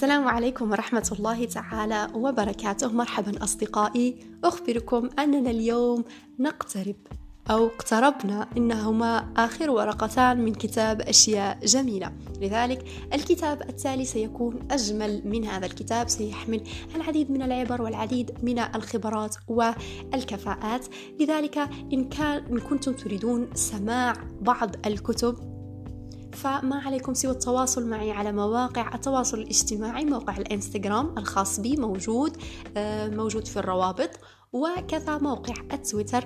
السلام عليكم ورحمة الله تعالى وبركاته. مرحبا أصدقائي. أخبركم أننا اليوم نقترب أو اقتربنا إنهما آخر ورقتان من كتاب أشياء جميلة. لذلك الكتاب التالي سيكون أجمل من هذا الكتاب سيحمل العديد من العبر والعديد من الخبرات والكفاءات. لذلك إن, كان إن كنتم تريدون سماع بعض الكتب فما عليكم سوى التواصل معي على مواقع التواصل الاجتماعي موقع الانستغرام الخاص بي موجود آه، موجود في الروابط وكذا موقع التويتر.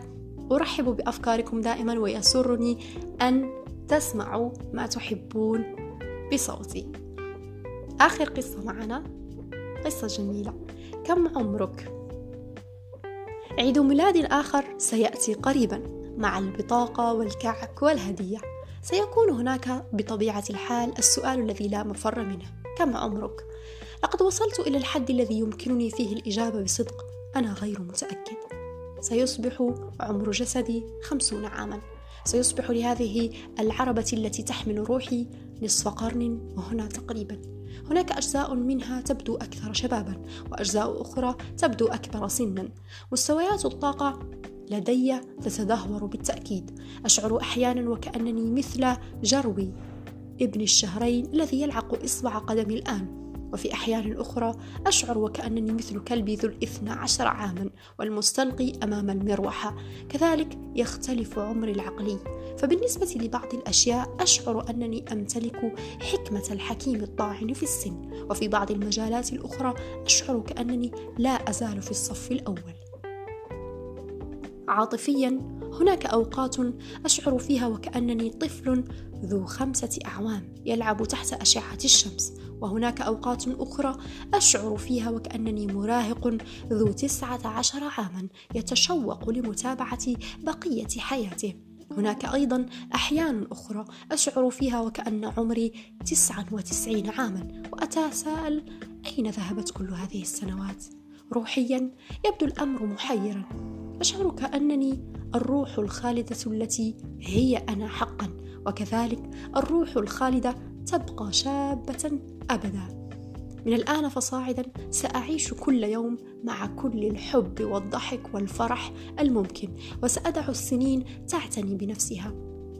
أرحب بأفكاركم دائما ويسرني أن تسمعوا ما تحبون بصوتي. آخر قصة معنا قصة جميلة. كم عمرك؟ عيد ميلاد آخر سيأتي قريبا مع البطاقة والكعك والهدية. سيكون هناك بطبيعة الحال السؤال الذي لا مفر منه. كم عمرك؟ لقد وصلت إلى الحد الذي يمكنني فيه الإجابة بصدق. أنا غير متأكد. سيصبح عمر جسدي خمسون عاما. سيصبح لهذه العربة التي تحمل روحي نصف قرن وهنا تقريبا. هناك أجزاء منها تبدو أكثر شبابا وأجزاء أخرى تبدو أكبر سنا. مستويات الطاقة لدي تتدهور بالتأكيد. أشعر أحيانا وكأنني مثل جروي ابن الشهرين الذي يلعق إصبع قدمي الآن. وفي أحيان أخرى أشعر وكأنني مثل كلبي ذو الاثنى عشر عاما والمستلقي أمام المروحة. كذلك يختلف عمري العقلي. فبالنسبة لبعض الأشياء أشعر أنني أمتلك حكمة الحكيم الطاعن في السن. وفي بعض المجالات الأخرى أشعر كأنني لا أزال في الصف الأول. عاطفيا هناك أوقات أشعر فيها وكأنني طفل ذو خمسة أعوام يلعب تحت أشعة الشمس وهناك أوقات أخرى أشعر فيها وكأنني مراهق ذو تسعة عشر عاما يتشوق لمتابعة بقية حياته هناك أيضا أحيان أخرى أشعر فيها وكأن عمري تسعة وتسعين عاما وأتساءل أين ذهبت كل هذه السنوات؟ روحيا يبدو الأمر محيرا أشعر كأنني الروح الخالدة التي هي أنا حقا وكذلك الروح الخالدة تبقى شابة أبدا. من الآن فصاعدا سأعيش كل يوم مع كل الحب والضحك والفرح الممكن وسأدع السنين تعتني بنفسها.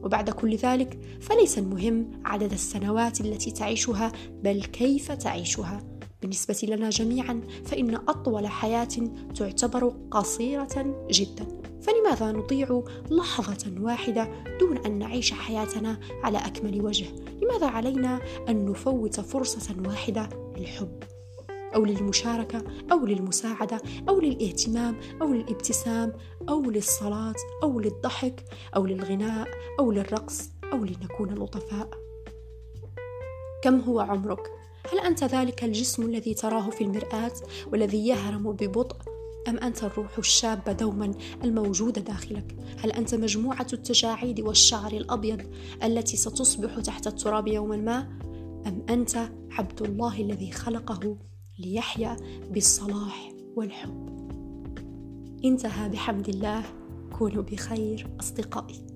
وبعد كل ذلك فليس المهم عدد السنوات التي تعيشها بل كيف تعيشها. بالنسبة لنا جميعا فإن أطول حياة تعتبر قصيرة جدا فلماذا نضيع لحظة واحدة دون أن نعيش حياتنا على أكمل وجه؟ لماذا علينا أن نفوت فرصة واحدة للحب؟ أو للمشاركة أو للمساعدة أو للاهتمام أو للابتسام أو للصلاة أو للضحك أو للغناء أو للرقص أو لنكون لطفاء كم هو عمرك هل أنت ذلك الجسم الذي تراه في المرآة والذي يهرم ببطء أم أنت الروح الشابة دوما الموجودة داخلك؟ هل أنت مجموعة التجاعيد والشعر الأبيض التي ستصبح تحت التراب يوما ما؟ أم أنت عبد الله الذي خلقه ليحيا بالصلاح والحب؟ انتهى بحمد الله كونوا بخير أصدقائي